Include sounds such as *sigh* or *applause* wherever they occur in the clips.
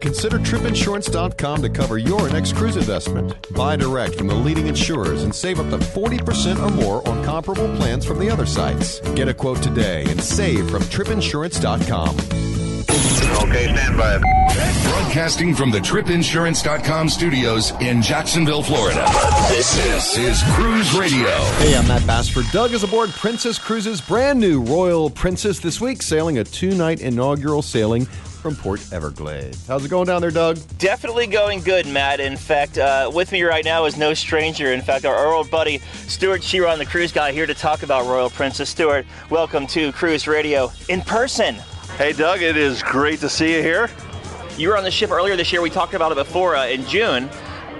Consider tripinsurance.com to cover your next cruise investment. Buy direct from the leading insurers and save up to 40% or more on comparable plans from the other sites. Get a quote today and save from tripinsurance.com. Okay, stand by. Broadcasting from the tripinsurance.com studios in Jacksonville, Florida. This is Cruise Radio. Hey, I'm Matt Bassford. Doug is aboard Princess Cruises' brand new Royal Princess this week, sailing a two night inaugural sailing from Port Everglades. How's it going down there, Doug? Definitely going good, Matt. In fact, uh, with me right now is no stranger. In fact, our old buddy Stewart Chiron, the cruise guy, here to talk about Royal Princess. Stewart, welcome to Cruise Radio in person. Hey, Doug, it is great to see you here. You were on the ship earlier this year. We talked about it before uh, in June.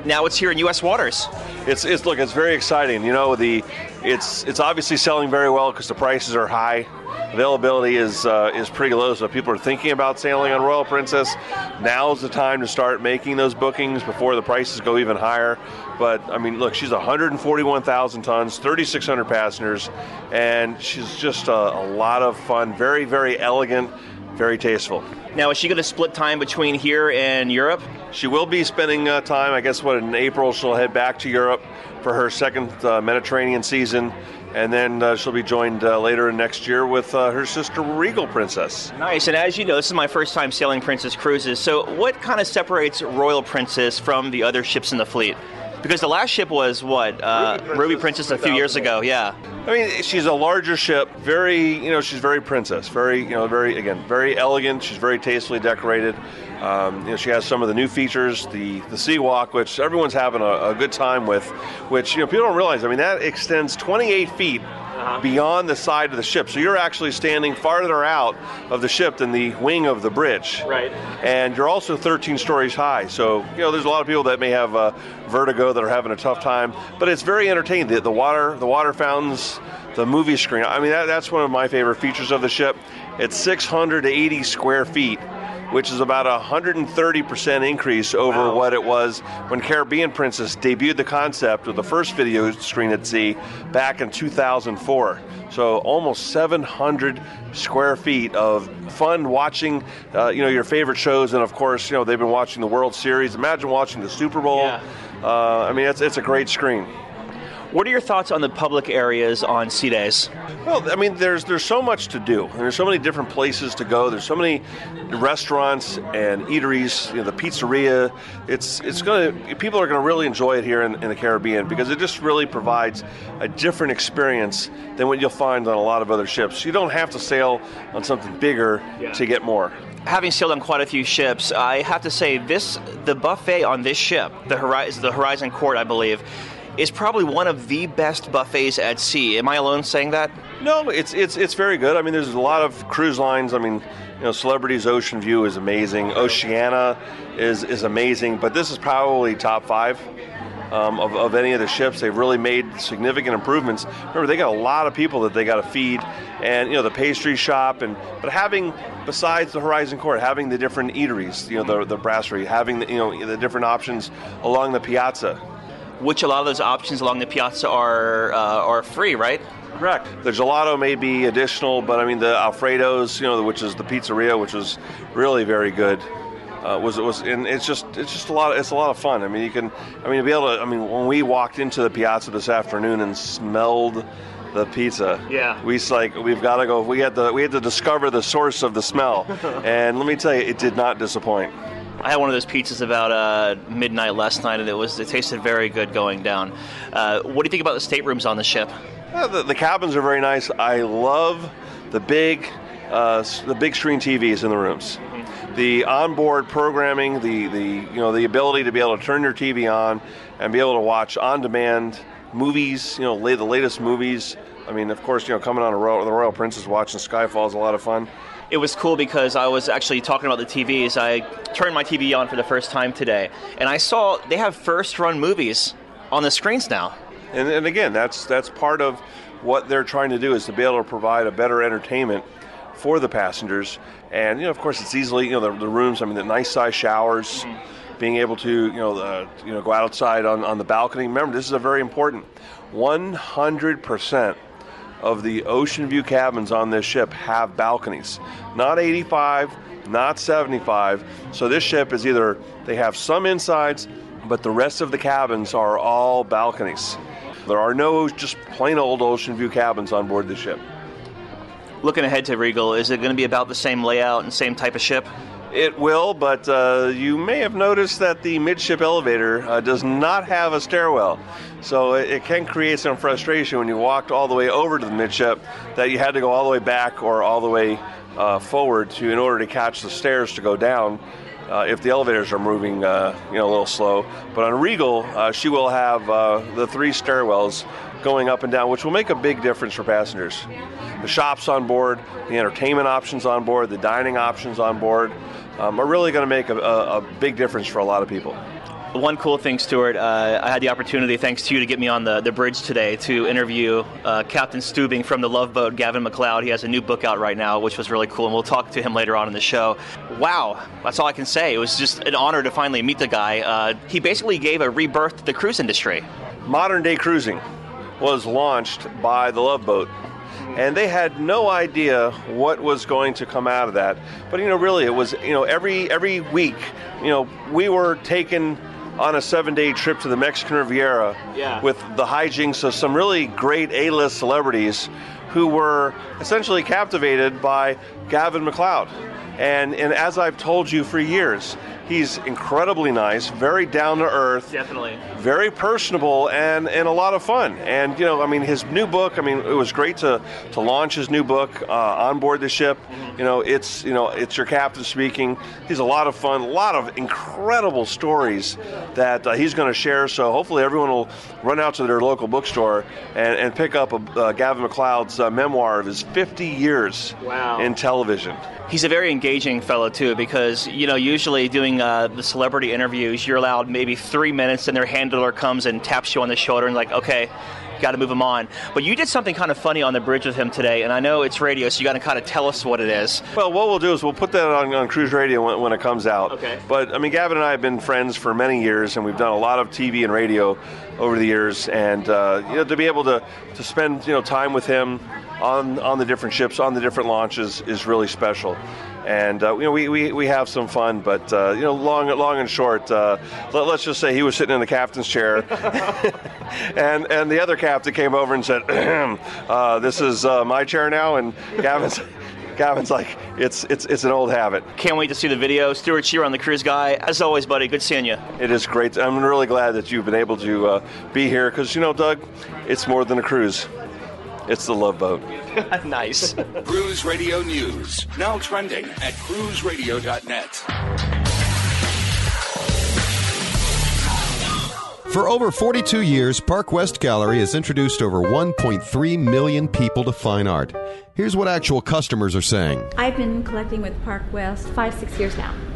Now it's here in U.S. waters. It's, it's look, it's very exciting. You know, the it's it's obviously selling very well because the prices are high. Availability is uh, is pretty low, so people are thinking about sailing on Royal Princess. Now's the time to start making those bookings before the prices go even higher. But I mean, look, she's 141,000 tons, 3,600 passengers, and she's just a, a lot of fun. Very, very elegant, very tasteful. Now, is she going to split time between here and Europe? She will be spending uh, time. I guess what in April she'll head back to Europe for her second uh, Mediterranean season, and then uh, she'll be joined uh, later in next year with uh, her sister Regal Princess. Nice. And as you know, this is my first time sailing Princess cruises. So, what kind of separates Royal Princess from the other ships in the fleet? Because the last ship was what uh, Ruby Princess, Ruby Princess a few years ago. Yeah. I mean, she's a larger ship. Very, you know, she's very princess. Very, you know, very again, very elegant. She's very tastefully decorated. Um, you know, she has some of the new features, the the sea walk, which everyone's having a, a good time with. Which you know, people don't realize. I mean, that extends 28 feet beyond the side of the ship. So you're actually standing farther out of the ship than the wing of the bridge. Right. And you're also 13 stories high. So, you know, there's a lot of people that may have uh, vertigo that are having a tough time, but it's very entertaining. The, the water, the water fountains, the movie screen. I mean, that, that's one of my favorite features of the ship. It's 680 square feet which is about a 130% increase over Wow. what it was when Caribbean Princess debuted the concept with the first video screen at sea back in 2004. So almost 700 square feet of fun watching, uh, you know, your favorite shows, and of course, you know, they've been watching the World Series. Imagine watching the Super Bowl. Yeah. Uh, I mean, it's, it's a great screen. What are your thoughts on the public areas on sea days? Well, I mean, there's there's so much to do. And there's so many different places to go. There's so many restaurants and eateries. You know, the pizzeria. It's it's gonna people are gonna really enjoy it here in, in the Caribbean because it just really provides a different experience than what you'll find on a lot of other ships. You don't have to sail on something bigger to get more. Having sailed on quite a few ships, I have to say this: the buffet on this ship, the Horizon, the Horizon Court, I believe, is probably one of the best buffets at sea. Am I alone saying that? No, it's it's it's very good. I mean, there's a lot of cruise lines. I mean, you know, Celebrities Ocean View is amazing. Oceania is is amazing, but this is probably top five. Um, of, of any of the ships, they've really made significant improvements. Remember, they got a lot of people that they got to feed, and you know the pastry shop, and but having besides the Horizon Court, having the different eateries, you know the the brasserie, having the, you know the different options along the piazza. Which a lot of those options along the piazza are uh, are free, right? Correct. The gelato may be additional, but I mean the Alfredo's, you know, which is the pizzeria, which was really very good. Uh, was was and it's just it's just a lot it's a lot of fun. I mean you can I mean to be able to I mean when we walked into the piazza this afternoon and smelled the pizza. Yeah. We like we've got to go. We had to we had to discover the source of the smell, *laughs* and let me tell you, it did not disappoint. I had one of those pizzas about uh, midnight last night, and it was it tasted very good going down. Uh, what do you think about the staterooms on the ship? Uh, the, the cabins are very nice. I love the big, uh, the big screen TVs in the rooms. The onboard programming, the, the you know the ability to be able to turn your TV on and be able to watch on demand movies. You know, la- the latest movies. I mean, of course, you know, coming on a Royal, the Royal Princess watching Skyfall is a lot of fun. It was cool because I was actually talking about the TVs. I turned my TV on for the first time today, and I saw they have first run movies on the screens now. And, and again, that's that's part of what they're trying to do is to be able to provide a better entertainment for the passengers. And you know, of course, it's easily you know the, the rooms. I mean, the nice size showers. Mm-hmm. Being able to, you know, the, you know, go outside on, on the balcony. Remember, this is a very important. 100% of the ocean view cabins on this ship have balconies. Not 85, not 75. So this ship is either they have some insides, but the rest of the cabins are all balconies. There are no just plain old ocean view cabins on board the ship. Looking ahead to Regal, is it going to be about the same layout and same type of ship? It will, but uh, you may have noticed that the midship elevator uh, does not have a stairwell. So it, it, can create some frustration when you walked all the way over to the midship that you had to go all the way back or all the way uh, forward to in order to catch the stairs to go down. Uh, if the elevators are moving, uh, you know, a little slow. But on Regal, uh, she will have the three stairwells going up and down, which will make a big difference for passengers. The shops on board, the entertainment options on board, the dining options on board um, are really going to make a, a, a, big difference for a lot of people. One cool thing, Stewart, uh, I had the opportunity, thanks to you, to get me on the, the bridge today to interview uh, Captain Stubing from the Love Boat, Gavin MacLeod. He has a new book out right now, which was really cool, and we'll talk to him later on in the show. Wow, that's all I can say. It was just an honor to finally meet the guy. Uh, he basically gave a rebirth to the cruise industry. Modern day cruising was launched by the Love Boat and they had no idea what was going to come out of that. But you know, really, it was you know every every week, you know, we were taken on a seven-day trip to the Mexican Riviera yeah. with the hijinks of some really great A-list celebrities who were essentially captivated by Gavin MacLeod. And, and as I've told you for years, He's incredibly nice, very down to earth, definitely, very personable, and and a lot of fun. And you know, I mean, his new book. I mean, it was great to to launch his new book uh, on board the ship. Mm-hmm. You know, it's you know, it's your captain speaking. He's a lot of fun, a lot of incredible stories that uh, he's going to share. So hopefully, everyone will run out to their local bookstore and, and pick up a, uh, Gavin MacLeod's uh, memoir of his 50 years wow. in television. He's a very engaging fellow too, because you know usually doing uh, the celebrity interviews, you're allowed maybe three minutes, and their handler comes and taps you on the shoulder and like, okay, got to move him on. But you did something kind of funny on the bridge with him today, and I know it's radio, so you got to kind of tell us what it is. Well, what we'll do is we'll put that on, on Cruise Radio when, when, it comes out. Okay. But I mean, Gavin and I have been friends for many years, and we've done a lot of TV and radio over the years, and uh, you know, to be able to to spend you know time with him on on the different ships, on the different launches, is really special and uh, you know we, we, we have some fun. But uh, you know, long long and short, uh, let, us just say he was sitting in the captain's chair, *laughs* and and the other captain came over and said, *clears throat* uh, "This is uh, my chair now," and Gavin's. *laughs* Gavin's like, it's it's it's an old habit. Can't wait to see the video. Stewart Chiron the cruise guy. As always, buddy, good seeing you. It is great. I'm really glad that you've been able to uh, be here because you know, Doug, it's more than a cruise. It's the Love Boat. *laughs* nice. *laughs* Cruise Radio News, now trending at cruiseradio.net. For over 42 years, Park West Gallery has introduced over 1.3 million people to fine art. Here's what actual customers are saying. I've been collecting with Park West five, six years now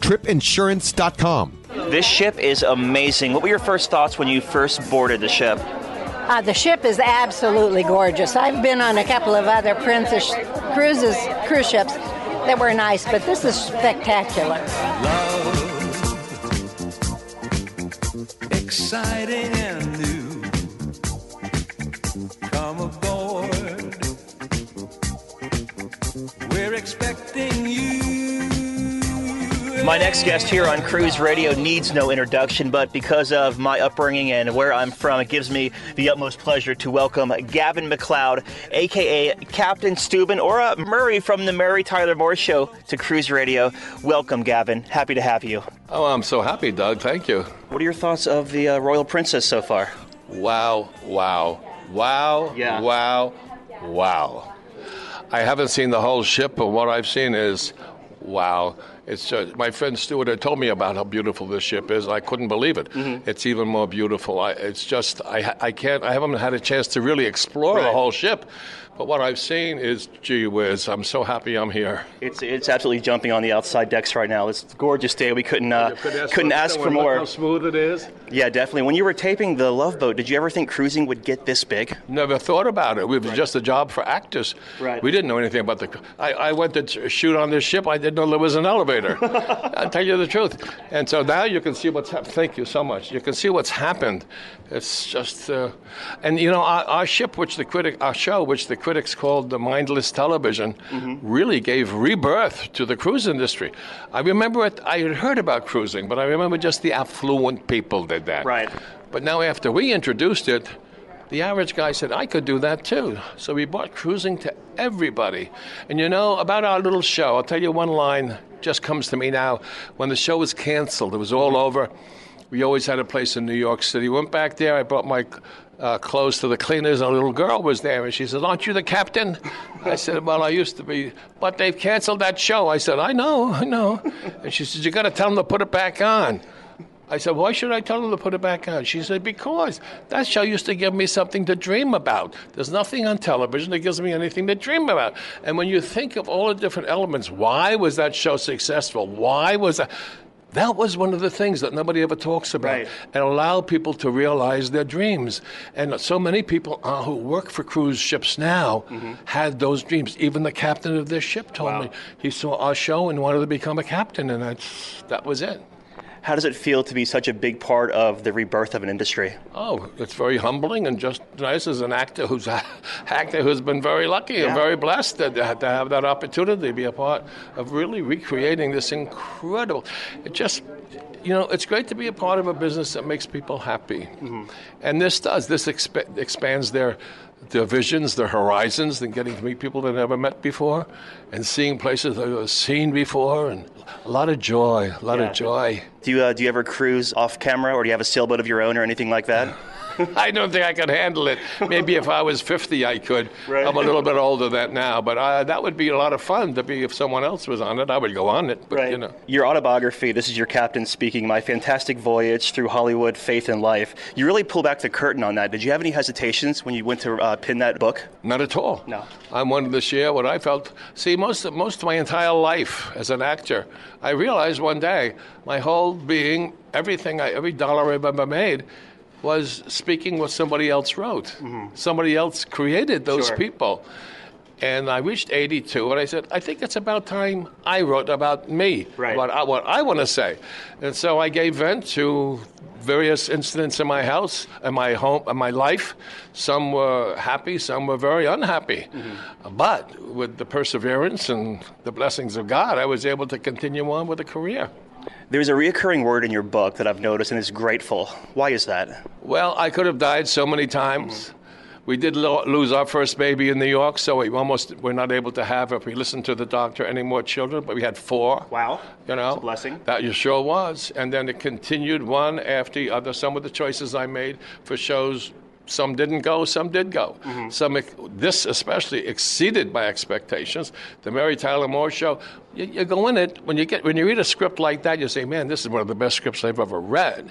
tripinsurance.com. This ship is amazing. What were your first thoughts when you first boarded the ship? Uh, the ship is absolutely gorgeous. I've been on a couple of other princess cruises, cruise ships that were nice, but this is spectacular. Love, exciting and new. Come aboard. We're expecting you. My next guest here on Cruise Radio needs no introduction, but because of my upbringing and where I'm from, it gives me the utmost pleasure to welcome Gavin MacLeod, aka Captain Stubing, or uh, Murray from the Mary Tyler Moore Show, to Cruise Radio. Welcome, Gavin. Happy to have you. Oh, I'm so happy, Doug. Thank you. What are your thoughts of the uh, Royal Princess so far? Wow, wow, wow, Yeah. wow, wow. I haven't seen the whole ship, but what I've seen is wow. It's uh, my friend Stewart had told me about how beautiful this ship is. I couldn't believe it. It's even more beautiful. I, it's just I, I can't. I haven't had a chance to really explore the whole ship, but what I've seen is gee whiz. I'm so happy I'm here. It's it's absolutely jumping on the outside decks right now. It's a gorgeous day. We couldn't uh, Couldn't ask for more. How smooth it is. Yeah, definitely. When you were taping the Love Boat, did you ever think cruising would get this big? Never thought about it. It was just a job for actors. Right. We didn't know anything about the. I, I went to shoot on this ship. I didn't know there was an elevator. *laughs* I'll tell you the truth. And so now you can see what's happened. Thank you so much. You can see what's happened. It's just, uh, and you know, our, our ship, which the critic, our show, which the critics called the mindless television, really gave rebirth to the cruise industry. I remember it. I had heard about cruising, but I remember just the affluent people did that. Right. But now after we introduced it, the average guy said, I could do that too. So we brought cruising to everybody. And you know, about our little show, I'll tell you one line just comes to me now. When the show was canceled, it was all over. We always had a place in New York City. Went back there, I brought my uh, clothes to the cleaners, and a little girl was there, and she said, Aren't you the captain? I said, Well, I used to be, but they've canceled that show. I said, I know, I know. And she said, You got to tell them to put it back on. I said, Why should I tell them to put it back on? She said, Because that show used to give me something to dream about. There's nothing on television that gives me anything to dream about. And when you think of all the different elements, why was that show successful? Why was that? That was one of the things that nobody ever talks about, Right. and allow people to realize their dreams. And so many people uh, who work for cruise ships now had those dreams. Even the captain of this ship told me he saw our show and wanted to become a captain, and that's that was it. How does it feel to be such a big part of the rebirth of an industry? Oh, it's very humbling and just nice as an actor who's a *laughs* actor who's been very lucky and very blessed to, to have that opportunity to be a part of really recreating this incredible. It just, you know, it's great to be a part of a business that makes people happy, mm-hmm. and this does. This exp- expands their. Their visions, their horizons, and getting to meet people they never met before, and seeing places they've never seen before, and a lot of joy, a lot Yeah. of joy. Do you uh, do you ever cruise off camera, or do you have a sailboat of your own, or anything like that? *laughs* *laughs* I don't think I could handle it. Maybe if I was 50, I could. I'm a little bit older than that now, but uh, that would be a lot of fun to be if someone else was on it. I would go on it, but you know. Your autobiography, this is your captain speaking, My Fantastic Voyage Through Hollywood, Faith and Life. You really pull back the curtain on that. Did you have any hesitations when you went to uh, pin that book? Not at all. No. I wanted to share what I felt. See, most of, most of my entire life as an actor, I realized one day my whole being, everything, I, every dollar I've ever made, was speaking what somebody else wrote. Mm-hmm. Somebody else created those Sure. people. And I reached 82, and I said, I think it's about time I wrote about me, Right. what I, what I want to say. And so I gave vent to various incidents in my house, in my home, in my life. Some were happy, some were very unhappy. Mm-hmm. But with the perseverance and the blessings of God, I was able to continue on with a career. There's a reoccurring word in your book that I've noticed, and it's grateful. Why is that? Well, I could have died so many times. We did lo- lose our first baby in New York, so we almost were not able to have, if we listened to the doctor, any more children. But we had four. Wow. You know, It's a blessing. That you sure was. And then it continued one after the other. Some of the choices I made for shows some didn't go, some did go. Mm-hmm. Some, this especially exceeded my expectations. The Mary Tyler Moore Show, you, you go in it when you get when you read a script like that, you say, "Man, this is one of the best scripts I've ever read."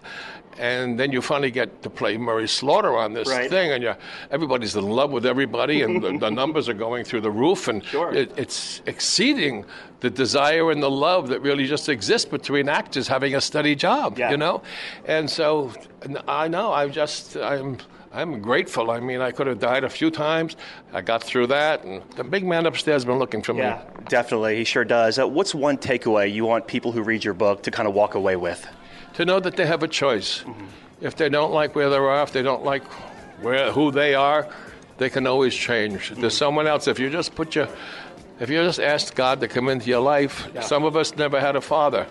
And then you finally get to play Murray Slaughter on this Right. thing, and you everybody's in love with everybody, and the, the *laughs* numbers are going through the roof, and it, it's exceeding the desire and the love that really just exists between actors having a steady job, you know. And so I know I'm just I'm. I'm grateful. I mean, I could have died a few times. I got through that, and the big man upstairs has been looking for Yeah, me. definitely. He sure does. Uh, what's one takeaway you want people who read your book to kind of walk away with? To know that they have a choice. If they don't like where they are, if they don't like where who they are, they can always change. There's someone else. If you just put your, if you just ask God to come into your life, some of us never had a father.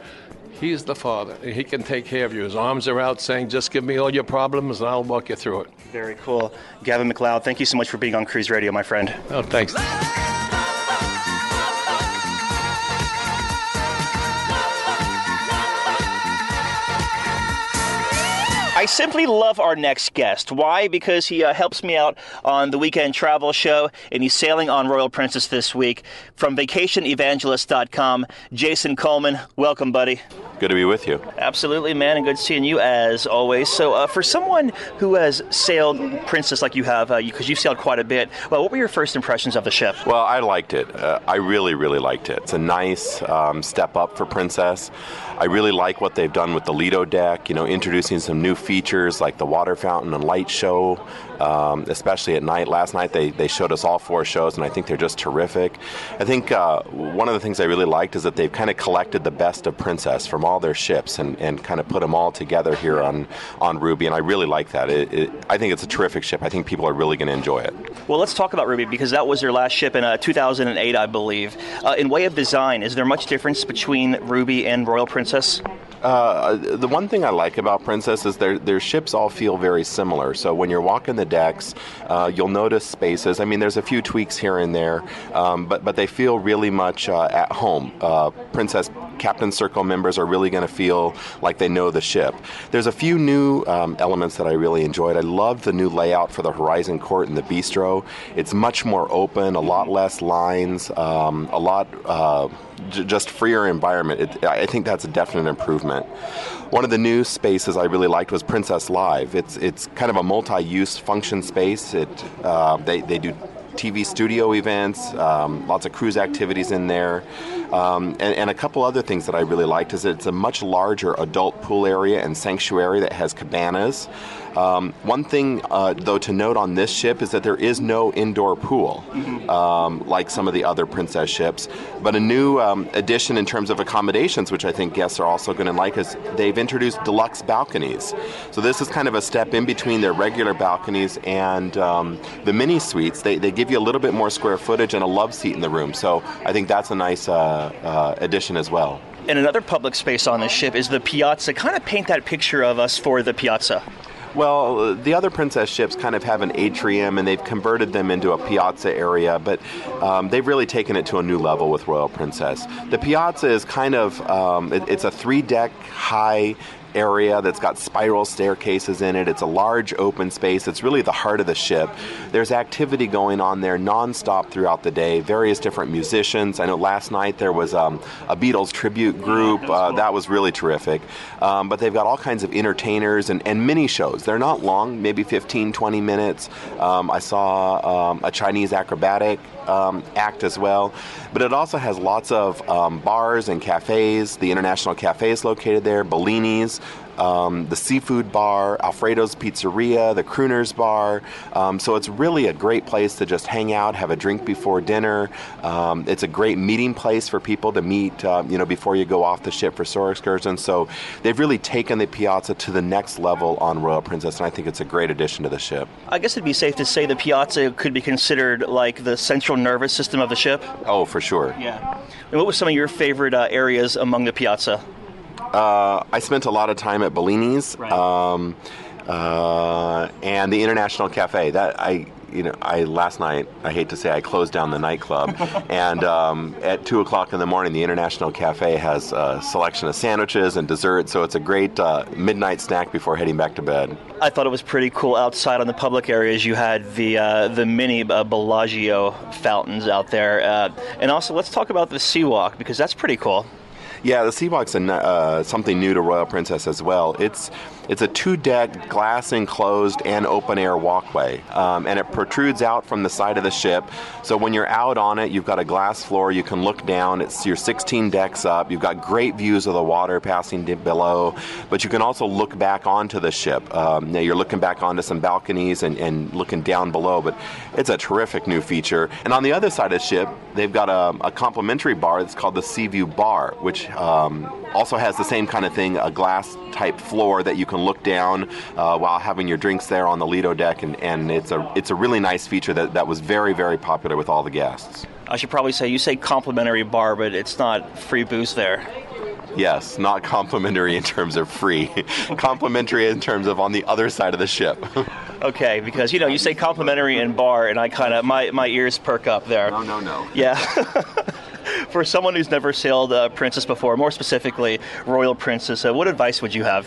He's the father, he can take care of you. His arms are out, saying, "Just give me all your problems, and I'll walk you through it." Very cool. Gavin MacLeod, thank you so much for being on Cruise Radio, my friend. Oh, thanks. I simply love our next guest. Why? Because he uh, helps me out on the weekend travel show, and he's sailing on Royal Princess this week. From vacationevangelist.com, Jason Coleman. Welcome, buddy. Good to be with you. Absolutely, man, and good seeing you as always. So, uh, for someone who has sailed Princess like you have, because you, 'cause you've sailed quite a bit, well, what were your first impressions of the ship? Well, I liked it. Uh, I really, really liked it. It's a nice um, step up for Princess. I really like what they've done with the Lido deck, you know, introducing some new features like the water fountain and light show, um, especially at night. Last night they, they showed us all four shows, and I think they're just terrific. I think uh, one of the things I really liked is that they've kind of collected the best of Princess from all their ships and, and kind of put them all together here on, on Ruby, and I really like that. It, it, I think it's a terrific ship. I think people are really going to enjoy it. Well, let's talk about Ruby because that was your last ship in uh, 2008, I believe. Uh, in way of design, is there much difference between Ruby and Royal Princess? Uh, the one thing I like about Princess is their their ships all feel very similar. So when you're walking the decks, uh, you'll notice spaces. I mean, there's a few tweaks here and there, um, but but they feel really much uh, at home. Uh, Princess Captain Circle members are really going to feel like they know the ship. There's a few new um, elements that I really enjoyed. I loved the new layout for the Horizon Court and the Bistro. It's much more open, a lot less lines, um, a lot. Uh, just freer environment. It, I think that's a definite improvement. One of the new spaces I really liked was Princess Live. It's it's kind of a multi-use function space. It uh, they they do TV studio events, um, lots of cruise activities in there, um, and, and a couple other things that I really liked is it's a much larger adult pool area and sanctuary that has cabanas. Um, one thing, uh, though, to note on this ship is that there is no indoor pool, um, like some of the other Princess ships. But a new um, addition in terms of accommodations, which I think guests are also going to like, is they've introduced deluxe balconies. So this is kind of a step in between their regular balconies and um, the mini suites. They, they give you a little bit more square footage and a love seat in the room. So I think that's a nice uh, uh, addition as well. And another public space on this ship is the piazza. Kind of paint that picture of us for the piazza. Well, the other Princess ships kind of have an atrium and they've converted them into a piazza area, but um, they've really taken it to a new level with Royal Princess. The piazza is kind of, um, it, it's a three deck high area that's got spiral staircases in it. It's a large open space. It's really the heart of the ship. There's activity going on there nonstop throughout the day. Various different musicians. I know last night there was um, a Beatles tribute group. Uh, that was really terrific. Um, but they've got all kinds of entertainers and, and mini shows. They're not long, maybe 15, 20 minutes. Um, I saw um, a Chinese acrobatic um, act as well. But it also has lots of um, bars and cafes. The International Cafe is located there, Bellini's, um, the Seafood Bar, Alfredo's Pizzeria, the Crooners Bar. Um, so it's really a great place to just hang out, have a drink before dinner. Um, it's a great meeting place for people to meet, uh, you know, before you go off the ship for shore excursions. So they've really taken the Piazza to the next level on Royal Princess, and I think it's a great addition to the ship. I guess it'd be safe to say the piazza could be considered like the central nervous system of the ship. Oh, for sure. Yeah. And what was some of your favorite uh, areas among the piazza? Uh, I spent a lot of time at Bellini's um, uh, and the International Cafe. That I you know, I last night I hate to say I closed down the nightclub, *laughs* and um, at two o'clock in the morning, the International Cafe has a selection of sandwiches and desserts, so it's a great uh, midnight snack before heading back to bed. I thought it was pretty cool outside on the public areas. You had the uh, the mini uh, Bellagio fountains out there, uh, and also let's talk about the Sea Walk because that's pretty cool. Yeah, the Sea Walk's a, uh, something new to Royal Princess as well. It's it's a two-deck, glass enclosed and open-air walkway, um, and it protrudes out from the side of the ship. So when you're out on it, you've got a glass floor. You can look down. It's your 16 decks up. You've got great views of the water passing below, but you can also look back onto the ship. Um, now you're looking back onto some balconies and, and looking down below, but it's a terrific new feature. And on the other side of the ship, they've got a, a complimentary bar that's called the Seaview Bar, which um, also has the same kind of thing, a glass type floor that you can look down uh, while having your drinks there on the Lido deck, and, and it's a it's a really nice feature that, that was very very popular with all the guests. I should probably say you say complimentary bar, but it's not free booze there. Yes, not complimentary in terms of free, *laughs* complimentary in terms of on the other side of the ship. *laughs* okay, because you know you say complimentary and bar, and I kind of my my ears perk up there. No, no, no. Yeah. *laughs* For someone who's never sailed uh, Princess before, more specifically Royal Princess, uh, what advice would you have?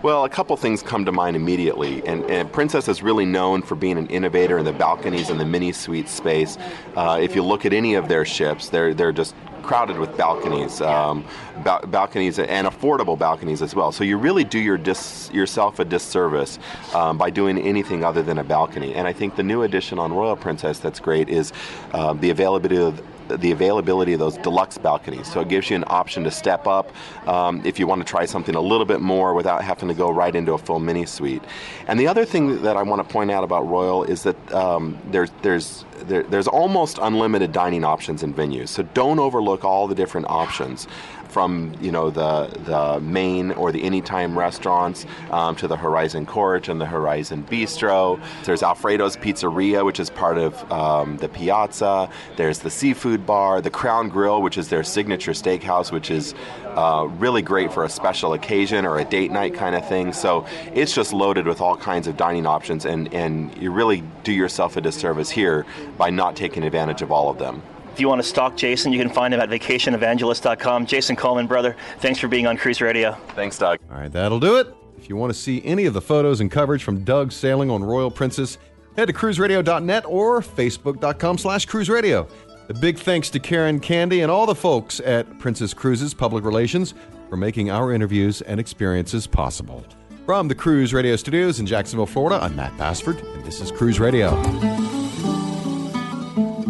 Well, a couple things come to mind immediately, and, and, Princess is really known for being an innovator in the balconies and the mini suite space. Uh, if you look at any of their ships, they're they're just crowded with balconies, um, ba- balconies and affordable balconies as well. So you really do your dis- yourself a disservice um, by doing anything other than a balcony. And I think the new addition on Royal Princess that's great is um, the availability of the availability of those deluxe balconies. So it gives you an option to step up um, if you want to try something a little bit more without having to go right into a full mini suite. And the other thing that I want to point out about Royal is that um, there's there's there, there's almost unlimited dining options and venues. So don't overlook all the different options from you know the the main or the anytime restaurants um, to the Horizon Court and the Horizon Bistro. There's Alfredo's Pizzeria, which is part of um, the Piazza. There's the Seafood Bar, the Crown Grill, which is their signature steakhouse, which is uh, really great for a special occasion or a date night kind of thing. So it's just loaded with all kinds of dining options, and and you really do yourself a disservice here by not taking advantage of all of them. If you want to stalk Jason, you can find him at vacationevangelist.com. Jason Coleman, brother, thanks for being on Cruise Radio. Thanks, Doug. All right, that'll do it. If you want to see any of the photos and coverage from Doug sailing on Royal Princess, head to cruiseradio.net or facebook.com slash cruiseradio. A big thanks to Karen Candy and all the folks at Princess Cruises Public Relations for making our interviews and experiences possible. From the Cruise Radio Studios in Jacksonville, Florida, I'm Matt Bassford, and this is Cruise Radio.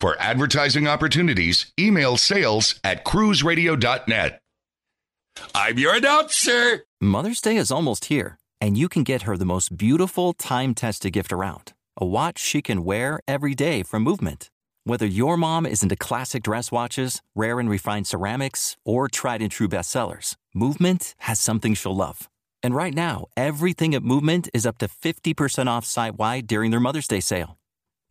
For advertising opportunities, email sales at cruiseradio.net. I'm your announcer. Mother's Day is almost here, and you can get her the most beautiful time tested gift around a watch she can wear every day from Movement. Whether your mom is into classic dress watches, rare and refined ceramics, or tried and true bestsellers, Movement has something she'll love. And right now, everything at Movement is up to 50% off site wide during their Mother's Day sale.